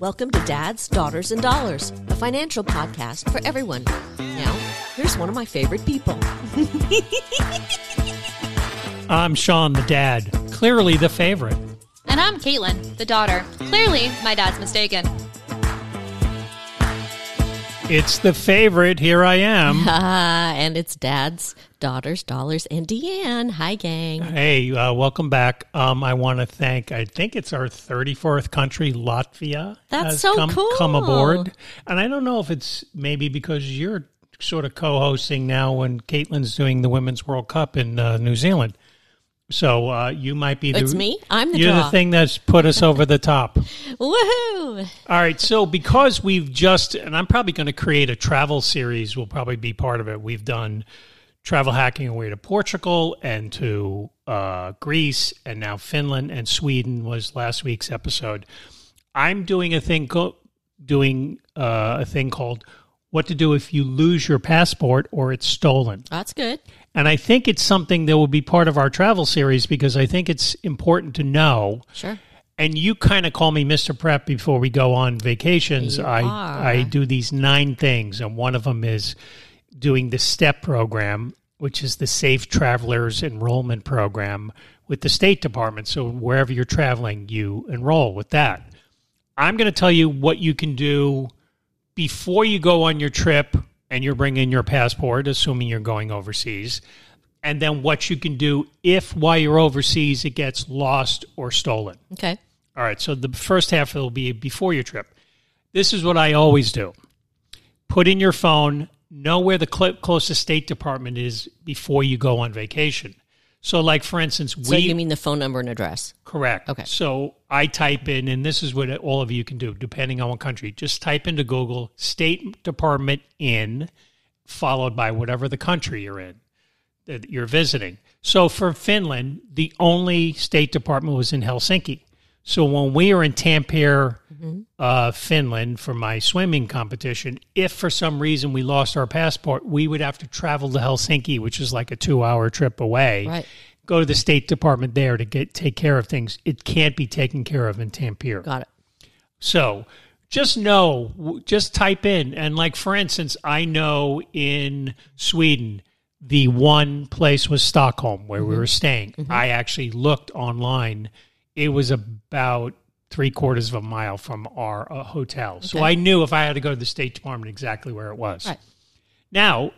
Welcome to Dads, Daughters, and Dollars, a financial podcast for everyone. Now, here's one of my favorite people. I'm Sean, the dad, clearly the favorite. And I'm Caitlin, the daughter. Clearly, my dad's mistaken. It's the favorite. Here I am. And it's Dads, Daughters, Dollars, and Deanne. Hi, gang. Hey, uh, welcome back. Um, I want to thank. I think it's our 34th country, Latvia. That's has so come, cool. Come aboard, and I don't know if it's maybe because you're sort of co-hosting now when Caitlin's doing the Women's World Cup in uh, New Zealand. So uh, you might be the It's me. I'm the you're draw. the thing that's put us over the top. Woohoo! All right, so because we've just, and I'm probably going to create a travel series, will probably be part of it. We've done travel hacking away to Portugal and to uh, Greece, and now Finland and Sweden was last week's episode. I'm doing a thing, co- doing uh, a thing called "What to Do If You Lose Your Passport or It's Stolen." That's good. And I think it's something that will be part of our travel series because I think it's important to know Sure. and you kind of call me Mr. Prep before we go on vacations. You I are. I do these nine things, and one of them is doing the STEP program, which is the Safe Travelers Enrollment Program with the State Department. So wherever you're traveling, you enroll with that. I'm going to tell you what you can do before you go on your trip and you're bringing your passport, assuming you're going overseas, and then what you can do if while you're overseas it gets lost or stolen. Okay. All right, so the first half will be before your trip. This is what I always do put in your phone, know where the cl- closest State Department is before you go on vacation. So, like for instance, we. So you mean the phone number and address? Correct. Okay. So I type in, and this is what all of you can do, depending on what country. Just type into Google State Department in, followed by whatever the country you're in that you're visiting. So for Finland, the only State Department was in Helsinki. So when we were in Tampere, uh, Finland, for my swimming competition, if for some reason we lost our passport, we would have to travel to Helsinki, which is like a two-hour trip away Right. go to the State Department there to get take care of things. It can't be taken care of in Tampere. Got it. So just know, just type in, and like for instance, I know in Sweden, the one place was Stockholm where we were staying. I actually looked online. It was about three quarters of a mile from our uh, hotel. So I knew if I had to go to the State Department exactly where it was. Right. Now,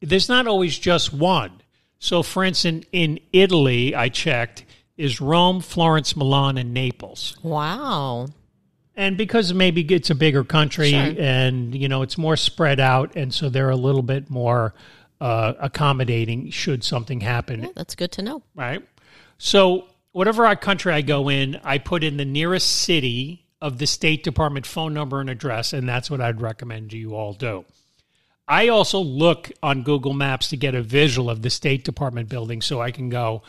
there's not always just one. So, for instance, in Italy, I checked, is Rome, Florence, Milan, and Naples. Wow. And because maybe it's a bigger country Sure. and, you know, it's more spread out, and so they're a little bit more uh, accommodating should something happen Yeah, that's good to know. right? So whatever our country I go in, I put in the nearest city of the State Department phone number and address, and that's what I'd recommend you all do. I also look on Google Maps to get a visual of the State Department building so I can go,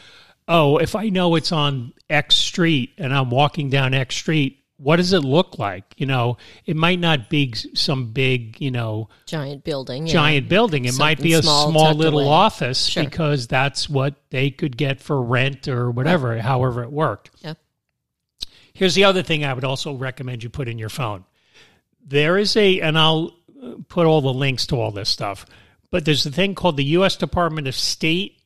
oh, if I know it's on X street and I'm walking down X street, what does it look like? You know, it might not be some big, you know, Giant building. yeah. giant building. It might be a small, small, little away. office Sure. because that's what they could get for rent or whatever, however it worked. Yeah. Here's the other thing I would also recommend you put in your phone. There is a, and I'll uh, put all the links to all this stuff, but there's a thing called the U.S. Department of State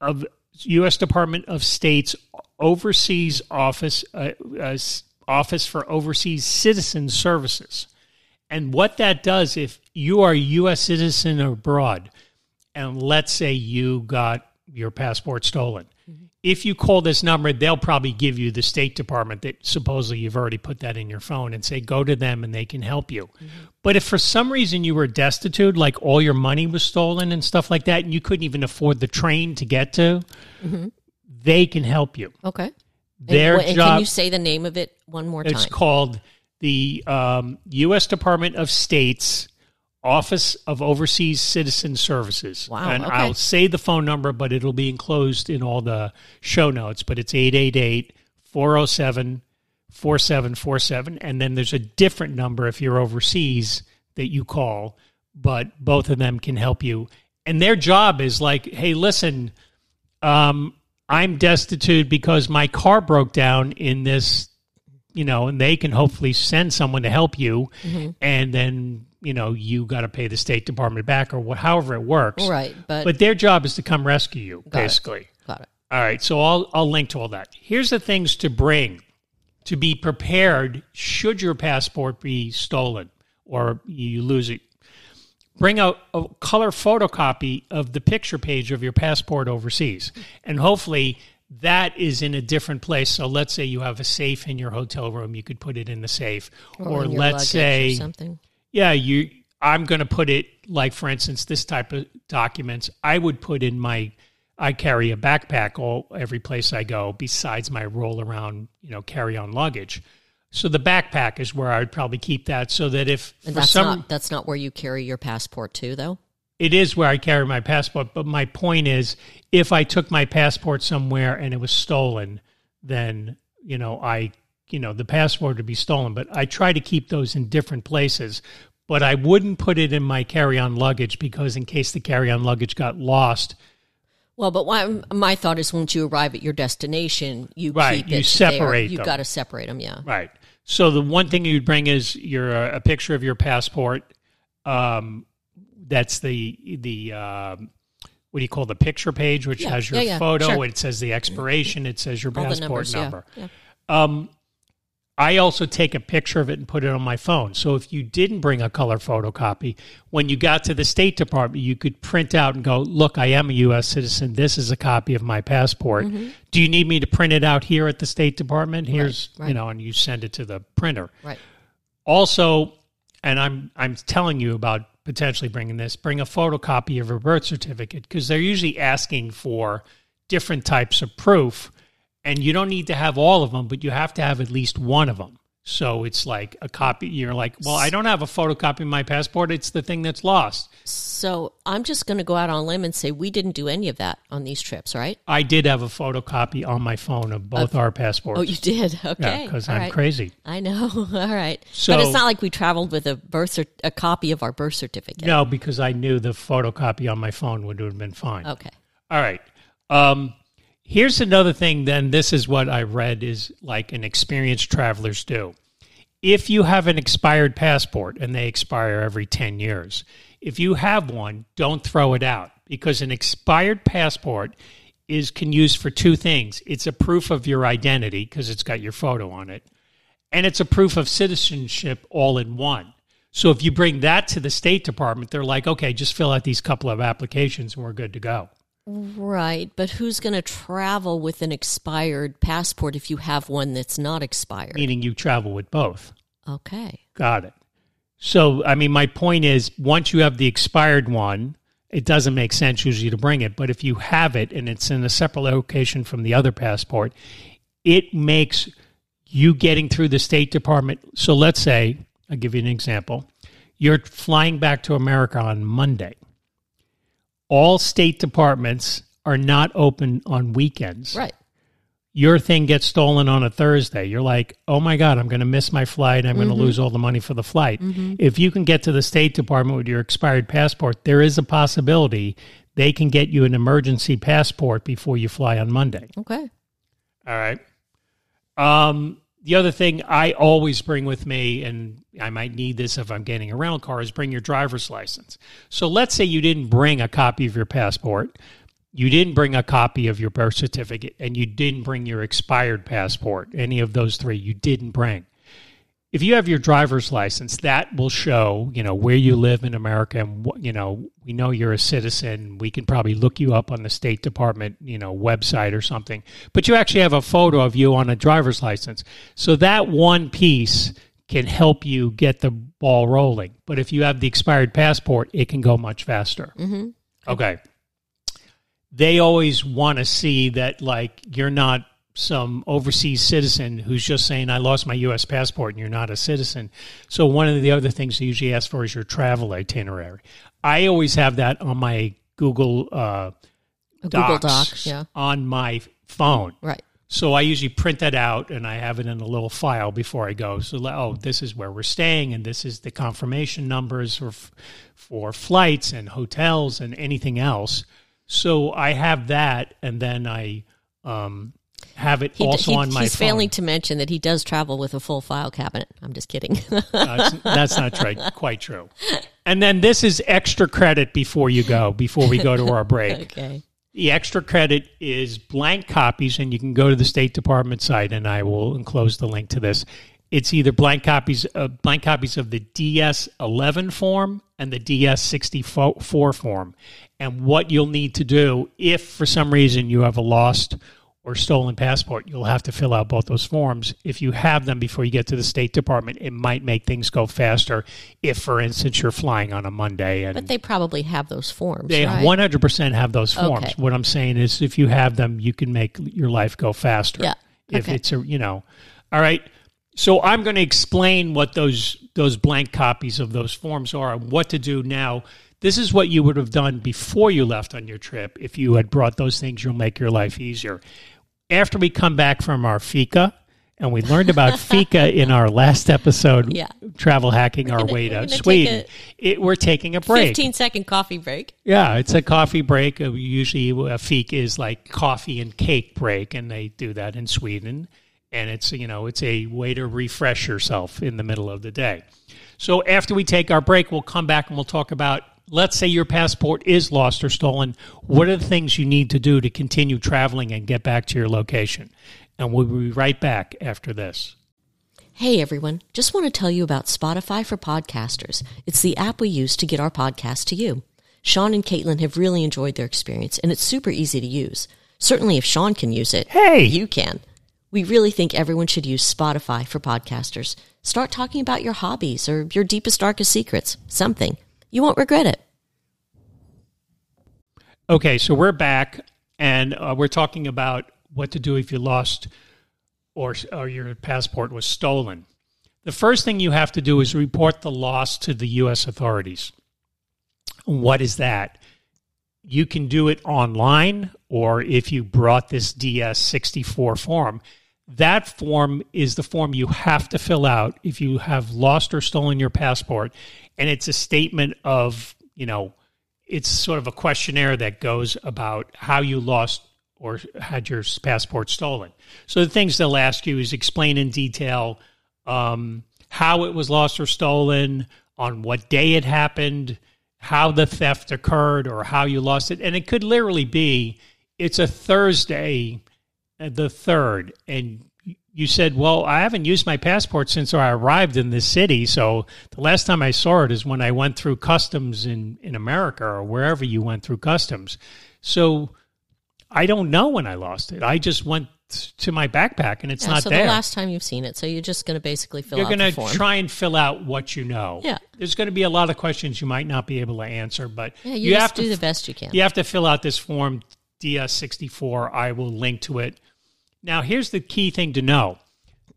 of U.S. Department of State's Overseas Office uh, uh, Office for Overseas Citizen Services. And what that does, if you are a U.S. citizen abroad, and let's say you got your passport stolen, mm-hmm. if you call this number, they'll probably give you the State Department that supposedly you've already put that in your phone and say, go to them and they can help you. Mm-hmm. But if for some reason you were destitute, like all your money was stolen and stuff like that, and you couldn't even afford the train to get to, mm-hmm. they can help you. Okay. And Their what- and job. can you say the name of it one more time? It's called the um, U.S. Department of State's Office of Overseas Citizen Services. Wow, And okay. I'll say the phone number, but it'll be enclosed in all the show notes. But it's 888 407 4747. And then there's a different number if you're overseas that you call, but both of them can help you. And their job is like, hey, listen, um, I'm destitute because my car broke down in this, you know, and they can hopefully send someone to help you, Mm-hmm. and then you know you got to pay the State Department back or what, however it works. Right, but, But their job is to come rescue you, it. basically. got it. All right, so I'll I'll link to all that. Here's the things to bring to be prepared should your passport be stolen or you lose it. Bring a, a color photocopy of the picture page of your passport overseas, and hopefully that is in a different place. So let's say you have a safe in your hotel room, you could put it in the safe, or, your let's say or something. yeah, you. I'm going to put it like, for instance, this type of documents. I would put in my. I carry a backpack all every place I go, besides my roll around, you know, carry on luggage. So the backpack is where I would probably keep that, so that if And for that's some not that's not where you carry your passport too, though. it is where I carry my passport. But my point is, if I took my passport somewhere and it was stolen, then you know I, you know, the passport would be stolen. But I try to keep those in different places. But I wouldn't put it in my carry-on luggage because in case the carry-on luggage got lost, Well, but why, my thought is once you arrive at your destination, you Right, keep you it separate There. You've them. got to separate them. Yeah. Right. So the one thing you'd bring is your uh, a picture of your passport. Um, that's the the um, what do you call the picture page, which Yeah, has your yeah, yeah, photo. sure. It says the expiration. It says your All passport numbers. number. Um, I also take a picture of it and put it on my phone. So if you didn't bring a color photocopy, when you got to the State Department, you could print out and go, "Look, I am a U.S. citizen. This is a copy of my passport. Do you need me to print it out here at the State Department? Here's, Mm-hmm. right. you know, and you send it to the printer. Right. Also, and I'm I'm telling you about potentially bringing this. Bring a photocopy of your birth certificate because they're usually asking for different types of proof, and you don't need to have all of them, but you have to have at least one of them. So it's like a copy. You're like, well, I don't have a photocopy of my passport. It's the thing that's lost. So I'm just going to go out on a limb and say we didn't do any of that on these trips, right? I did have a photocopy on my phone of both our passports. Oh, you did. Okay. because All I'm right. crazy. I know. All right. So- but it's not like we traveled with a birth cert- a copy of our birth certificate. No, because I knew the photocopy on my phone would have been fine. Okay. All right. Um, here's another thing. Then this is what I read is like an experienced travelers do. If you have an expired passport and they expire every ten years, if you have one, don't throw it out because an expired passport is can use for two things. It's a proof of your identity because it's got your photo on it, and it's a proof of citizenship all in one. So if you bring that to the State Department, they're like, okay, just fill out these couple of applications and we're good to go. Right. But who's going to travel with an expired passport if you have one that's not expired? meaning you travel with both. Okay. Got it. So, I mean, my point is once you have the expired one, it doesn't make sense usually to bring it. But if you have it and it's in a separate location from the other passport, it makes you getting through the State Department. So, let's say, I'll give you an example. You're flying back to America on Monday. All State Departments are not open on weekends Right. your thing gets stolen on a Thursday, you're like, oh my God, I'm going to miss my flight. I'm going to lose all the money for the flight. If you can get to the State Department with your expired passport, there is a possibility they can get you an emergency passport before you fly on Monday. Okay. All right. Um, the other thing I always bring with me, and I might need this if I'm getting a rental car, is bring your driver's license. So let's say you didn't bring a copy of your passport, you didn't bring a copy of your birth certificate, and you didn't bring your expired passport. Any of those three you didn't bring. If you have your driver's license, that will show, you know, where you live in America, and what, you know, we know you're a citizen. We can probably look you up on the State Department, you know, website or something. But you actually have a photo of you on a driver's license, so that one piece can help you get the ball rolling. But if you have the expired passport, it can go much faster. Mm-hmm. Okay. They always want to see that, like, you're not some overseas citizen who's just saying, I lost my U.S. passport and you're not a citizen. So, one of the other things they usually ask for is your travel itinerary. I always have that on my Google uh, Google Docs Doc. Yeah. on my phone. Right. So I usually print that out and I have it in a little file before I go. So oh, this is where we're staying, and this is the confirmation numbers for for flights and hotels and anything else. So I have that, and then I um, have it He, also he- on my he's phone. failing to mention that he does travel with a full file cabinet. I'm just kidding. That's, that's not true, quite true. And then this is extra credit before you go, before we go to our break. okay. The extra credit is blank copies, and you can go to the State Department site, and I will enclose the link to this. It's either blank copies, uh, blank copies of the DS11 form and the DS64 form, and what you'll need to do if, for some reason, you have a lost or stolen passport, you'll have to fill out both those forms. If you have them before you get to the State Department, it might make things go faster. If, for instance, you're flying on a Monday and But they probably have those forms, they right? 100% have those forms. Okay. What I'm saying is, if you have them, you can make your life go faster. Yeah. If Okay. it's a, you know, all right. So I'm going to explain what those those blank copies of those forms are and what to do now. This is what you would have done before you left on your trip. If you had brought those things, you'll make your life easier. After we come back from our fika, and we learned about fika in our last episode, Yeah. travel hacking our gonna- way we're to take Sweden. it, we're taking a break. 15 second coffee break. Yeah, it's a coffee break. Uh, Usually, a fik is like coffee and cake break, and they do that in Sweden. And it's you know it's a way to refresh yourself in the middle of the day. So after we take our break, we'll come back and we'll talk about. Let's say your passport is lost or stolen. What are the things you need to do to continue traveling and get back to your location? And we'll be right back after this. Hey everyone, just want to tell you about Spotify for podcasters. It's the app we use to get our podcast to you. Sean and Caitlin have really enjoyed their experience and it's super easy to use. Certainly if Sean can use it, Hey! you can. We really think everyone should use Spotify for podcasters. Start talking about your hobbies or your deepest, darkest secrets. Something. You won't regret it. Okay, so we're back, and uh, we're talking about what to do if you lost or, or your passport was stolen. The first thing you have to do is report the loss to the U.S. authorities. What is that? You can do it online, or if you brought this DS 64 form, that form is the form you have to fill out if you have lost or stolen your passport. And it's a statement of, you know, it's sort of a questionnaire that goes about how you lost or had your passport stolen. So the things they'll ask you is explain in detail um, how it was lost or stolen, on what day it happened, how the theft occurred, or how you lost it. And it could literally be it's a Thursday, uh, the third, and you said, "Well, I haven't used my passport since I arrived in this city. So the last time I saw it is when I went through customs in in America or wherever you went through customs." So I don't know when I lost it. I just went to my backpack and it's Yeah, not so there. the last time you've seen it, so you're just going to basically fill You're out going to try and fill out what you know. Yeah. There's going to be a lot of questions you might not be able to answer, but yeah, you, you just have to do the best you can. you have to fill out this form DS64. I will link to it. Now, here's the key thing to know.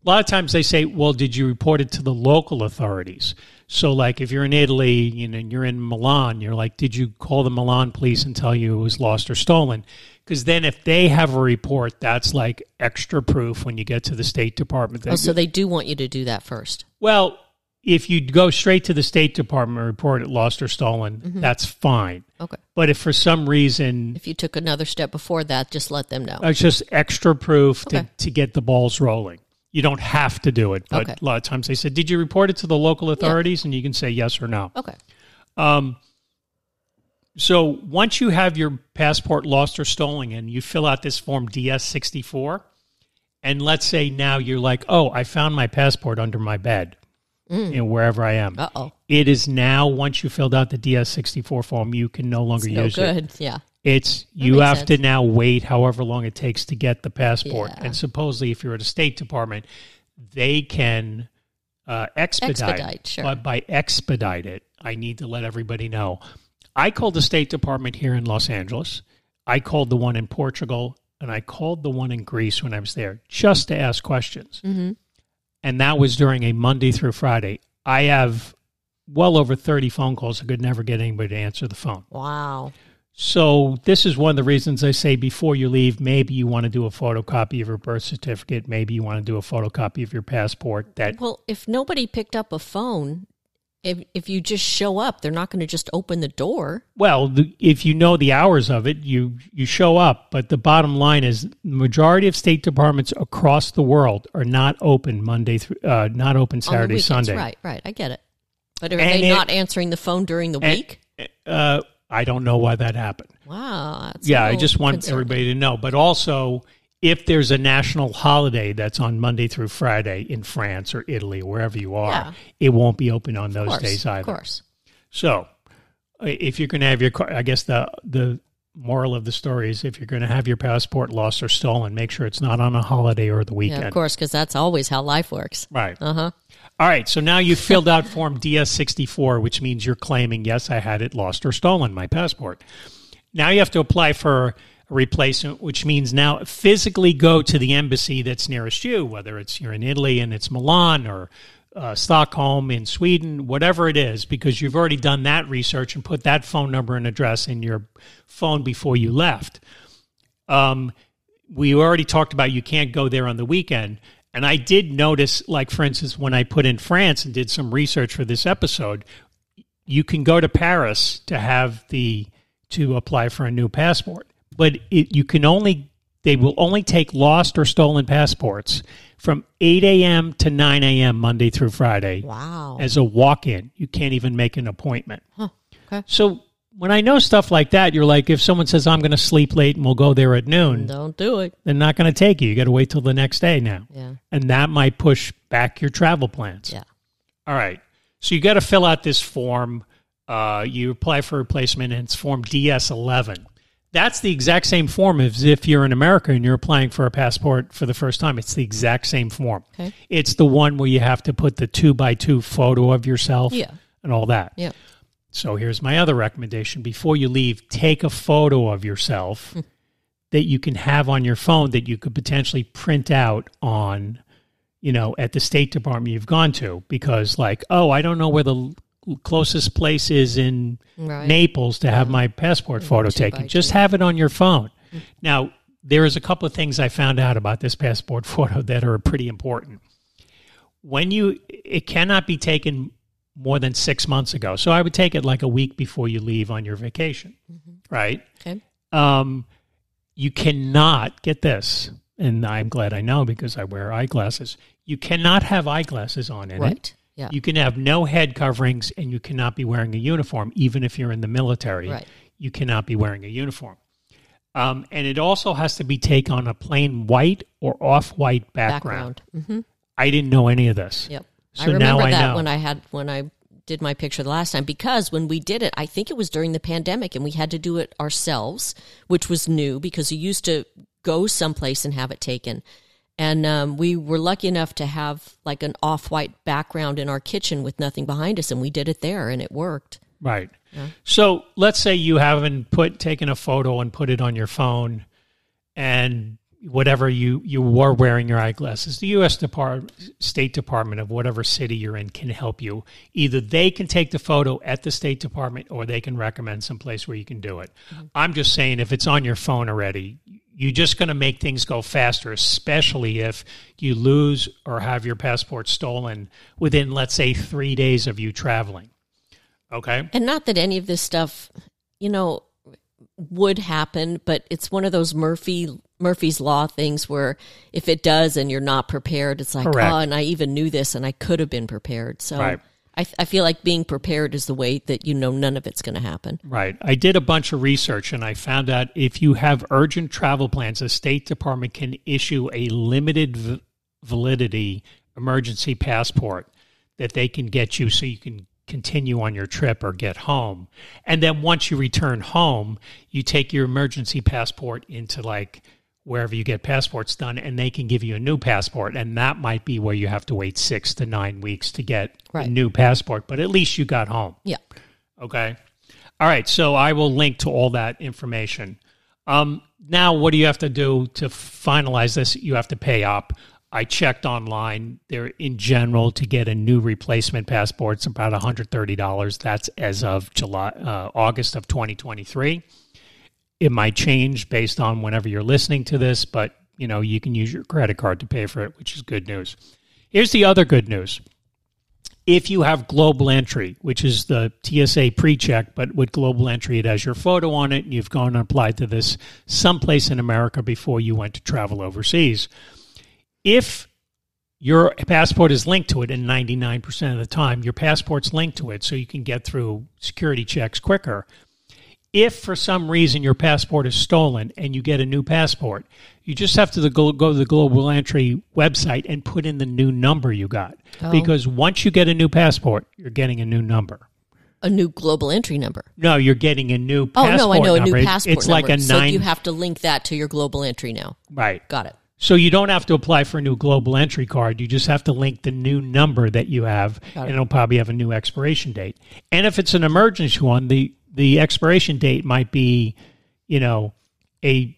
A lot of times they say, "Well, did you report it to the local authorities?" So, like, if you're in Italy, you know, and you're in Milan, you're like, "Did you call the Milan police and tell you it was lost or stolen?" Because then, if they have a report, that's like extra proof when you get to the State Department. Oh, so they do want you to do that first. Well, if you go straight to the State Department and report it lost or stolen, Mm-hmm. that's fine. Okay. But if for some reason If you took another step before that, just let them know. it's just extra proof Okay. to, to get the balls rolling, you don't have to do it. But Okay. a lot of times they said, Did you report it to the local authorities? And you can say yes or no. Okay. Um, so once you have your passport lost or stolen and you fill out this form DS64, and let's say now you're like, oh, I found my passport under my bed, know, wherever I am. Uh oh. It is now once you filled out the DS64 form, you can no longer No use it. good. Yeah. It's you have sense. to now wait however long it takes to get the passport. Yeah. And supposedly, if you're at a State Department, they can uh, expedite. Expedite, sure. But by expedite it, I need to let everybody know. I called the State Department here in Los Angeles. I called the one in Portugal, and I called the one in Greece when I was there just to ask questions. Mm-hmm. And that was during a Monday through Friday. I have well over 30 phone calls. I could never get anybody to answer the phone. Wow. So this is one of the reasons I say before you leave, maybe you want to do a photocopy of your birth certificate, maybe you want to do a photocopy of your passport. That Well, if nobody picked up a phone, if if you just show up, they're not going to just open the door. Well, the, if you know the hours of it, you you show up. But the bottom line is, the majority of state departments across the world are not open Monday through, uh, not open Saturday, weekends. Sunday. Right, right. I get it. But are And they it- not answering the phone during the And- week? Uh, I don't know why that happened. Wow. that's yeah, I just want everybody to know. But also, if there's a national holiday that's on Monday through Friday in France or Italy, wherever you are, Yeah. it won't be open on those course, days either. Of course. So, if you're going to have your car, I guess the the moral of the story is if you're going to have your passport lost or stolen, make sure it's not on a holiday or the weekend. Yeah, of course, because that's always how life works. Right. Uh huh. All right. So now you filled out Form DS64, which means you're claiming, yes, I had it lost or stolen, my passport. Now you have to apply for replacement, which means now physically go to the embassy that's nearest you, whether it's you're in Italy and it's Milan or uh, Stockholm in Sweden, whatever it is, because you've already done that research and put that phone number and address in your phone before you left. Um, we already talked about you can't go there on the weekend. And I did notice, like, for instance, when I put in France and did some research for this episode, you can go to Paris to have the to apply for a new passport, but it, you can only they will only take lost or stolen passports from 8 a.m. to 9 a.m. Monday through Friday Wow. as a walk-in. You can't even make an appointment. Huh. Okay. So when I know stuff like that, you're like, if someone says I'm going to sleep late and we'll go there at noon, Don't do it. they're not going to take you. You got to wait till the next day now, Yeah. and that might push back your travel plans. Yeah. All right. So you got to fill out this form. Uh, you apply for replacement, and it's Form DS11. That's the exact same form as if you're in America and you're applying for a passport for the first time. It's the exact same form. Okay. It's the one where you have to put the two by two photo of yourself Yeah. and all that. Yeah. So here's my other recommendation. Before you leave, take a photo of yourself hmm. that you can have on your phone that you could potentially print out on, you know, at the State Department you've gone to. Because, like, oh, I don't know where the closest place is in Right. Naples to have my passport photo taken. Just two. have it on your phone. Now, there is a couple of things I found out about this passport photo that are pretty important. When you, it cannot be taken more than six months ago. So I would take it like a week before you leave on your vacation, right? Okay. Um, you cannot get this, and I'm glad I know because I wear eyeglasses. You cannot have eyeglasses on in it. Yeah. You can have no head coverings, and you cannot be wearing a uniform, even if you're in the military. Right. You cannot be wearing a uniform. Um, and it also has to be taken on a plain white or off-white background. Background. hmm I didn't know any of this. Yep. So I remember I that know. when I had when I did my picture the last time because when we did it, I think it was during the pandemic and we had to do it ourselves, which was new because you used to go someplace and have it taken. And um, we were lucky enough to have like an off white background in our kitchen with nothing behind us, and we did it there, and it worked. Right. So let's say you haven't put taken a photo and put it on your phone, and whatever you you were wearing your eyeglasses, the U.S. Department, State Department of whatever city you're in can help you. Either they can take the photo at the State Department, or they can recommend some place where you can do it. I'm just saying, if it's on your phone already. You're just going to make things go faster, especially if you lose or have your passport stolen within, let's say, three days of you traveling. Okay. And not that any of this stuff, you know, would happen, but it's one of those Murphy Murphy's law things where if it does and you're not prepared, it's like, Correct. oh, and I even knew this and I could have been prepared. So Right. I, I feel like being prepared is the way that you know none of it's going to happen. Right. I did a bunch of research and I found out if you have urgent travel plans, the State Department can issue a limited v- validity emergency passport that they can get you so you can continue on your trip or get home. And then once you return home, you take your emergency passport into like wherever you get passports done and they can give you a new passport and that might be where you have to wait 6 to 9 weeks to get a new passport, but at least you got home. Yeah. Okay. All right. So I will link to all that information. Um, now, what do you have to do to finalize this? You have to pay up. I checked online. There, in general, to get a new replacement passport, it's about one hundred thirty dollars. That's as of July, uh, August of twenty twenty three. It might change based on whenever you're listening to this, but you know you can use your credit card to pay for it, which is good news. Here's the other good news If you have global entry, which is the TSA pre check, but with global entry, it has your photo on it, and you've gone and applied to this someplace in America before you went to travel overseas. If your passport is linked to it, and 99% of the time, your passport's linked to it, so you can get through security checks quicker. If for some reason your passport is stolen and you get a new passport, you just have to go, go to the Global Entry website and put in the new number you got. Oh. Because once you get a new passport, you're getting a new number. A new global entry number. No, you're getting a new Oh passport no, I know a new passport It's like number. a So nine. you have to link that to your global entry now. right. Got it. So you don't have to apply for a new global entry card. You just have to link the new number that you have, it. and it'll probably have a new expiration date. And if it's an emergency one, the the expiration date might be, you know, a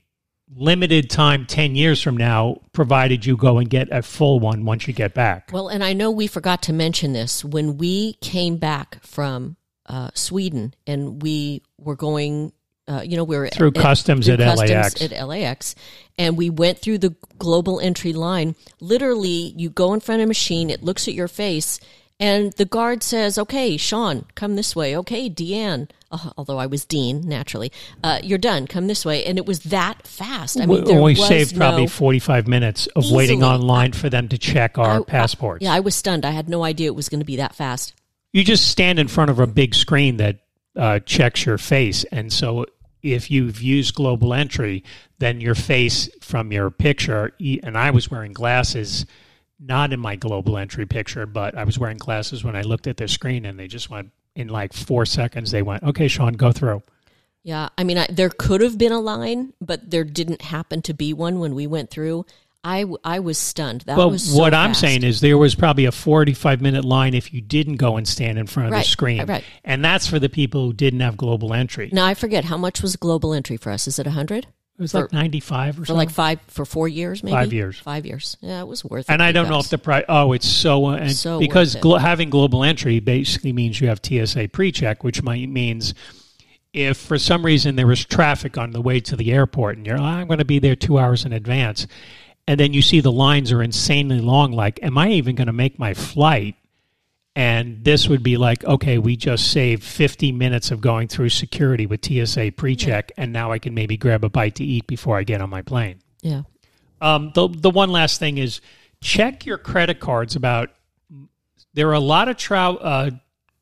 limited time 10 years from now provided you go and get a full one once you get back Well, and I know we forgot to mention this when we came back from uh, Sweden and we were going. Uh, you know, we were Through customs at LAX. At LAX, and we went through the global entry line. Literally, you go in front of a machine. It looks at your face, and the guard says, "Okay, Sean, come this way. Okay, Deanne." Uh, although I was Dean, naturally, uh, you're done. Come this way, and it was that fast. I mean, we, there we was saved probably 45 minutes of waiting online for them to check our I- I- passports yeah, I was stunned. I had no idea it was going to be that fast. you just stand in front of a big screen that uh, checks your face and so if you've used global entry then your face from your picture and i was wearing glasses not in my global entry picture but i was wearing glasses when i looked at the screen and they just went in like four seconds they went okay sean go through Yeah, I mean, I, there could have been a line, but there didn't happen to be one when we went through. I, I was stunned. That but was so what i'm saying is there was probably a 45 minute line if you didn't go and stand in front of Right, the screen right, and that's for the people who didn't have global entry Now I forget how much was global entry for us. Is it a hundred it was for- like 95 or for something like five for four years? Maybe Five years. Five years. Yeah, it was worth it. and I don't know if the price. Oh, it's so uh, and So because glo- having global entry basically means you have TSA pre-check, which might means if for some reason there was traffic on the way to the airport and you're, "Oh, I'm going to be there two hours in advance, and then you see the lines are insanely long. Like, am I even going to make my flight? And this would be like, okay, we just saved 50 minutes of going through security with TSA pre-check, and now I can maybe grab a bite to eat before I get on my plane. Yeah. Um, the the one last thing is check your credit cards about. There are a lot of tra- uh,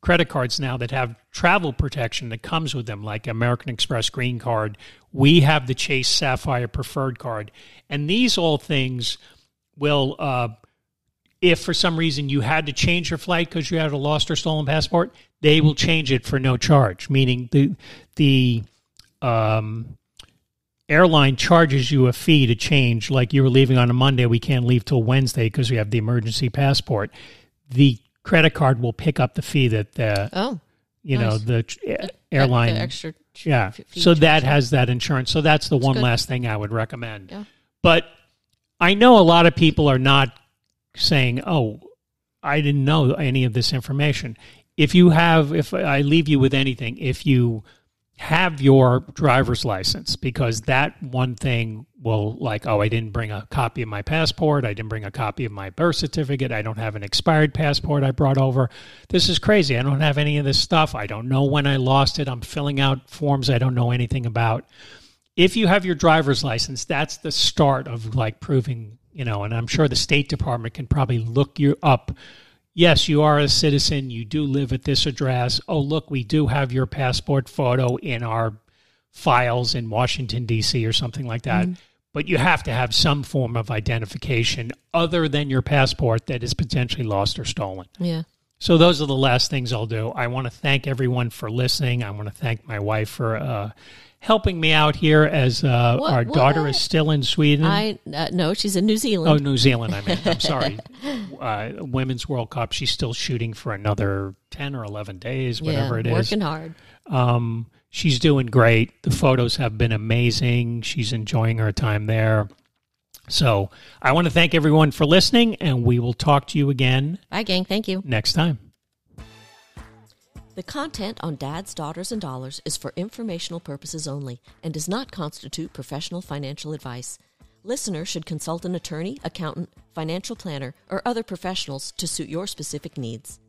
credit cards now that have travel protection that comes with them, like American Express Green Card. We have the Chase Sapphire Preferred Card, and these all things will. Uh, if for some reason you had to change your flight because you had a lost or stolen passport, they will change it for no charge. Meaning the the um, airline charges you a fee to change. Like you were leaving on a Monday, we can't leave till Wednesday because we have the emergency passport. The credit card will pick up the fee that the Oh, you know the airline. the extra. yeah, so charge. that has that insurance. So that's the one good. last thing I would recommend. Yeah. But I know a lot of people are not saying, "Oh, I didn't know any of this information." If you have, if I leave you with anything, if you have your driver's license, because that one thing will, like, oh, I didn't bring a copy of my passport, I didn't bring a copy of my birth certificate, I don't have an expired passport I brought over. This is crazy. I don't have any of this stuff. I don't know when I lost it. I'm filling out forms I don't know anything about if you have your driver's license, that's the start of like proving, you know, and I'm sure the State Department can probably look you up. Yes, you are a citizen. You do live at this address. Oh, look, we do have your passport photo in our files in Washington, D.C., or something like that. But you have to have some form of identification other than your passport that is potentially lost or stolen. Yeah. So those are the last things I'll do. I want to thank everyone for listening. I want to thank my wife for uh, helping me out here as uh, What- our daughter what? is still in Sweden. I uh, no, she's in New Zealand. oh, New Zealand. I mean, I'm sorry. Uh, Women's World Cup. She's still shooting for another ten or eleven days, whatever yeah, it is. working hard. Um, she's doing great. The photos have been amazing. She's enjoying her time there. So I want to thank everyone for listening, and we will talk to you again Bye, gang. Thank you. next time. The content on Dads, Daughters, and Dollars is for informational purposes only and does not constitute professional financial advice. Listeners should consult an attorney, accountant, financial planner, or other professionals to suit your specific needs.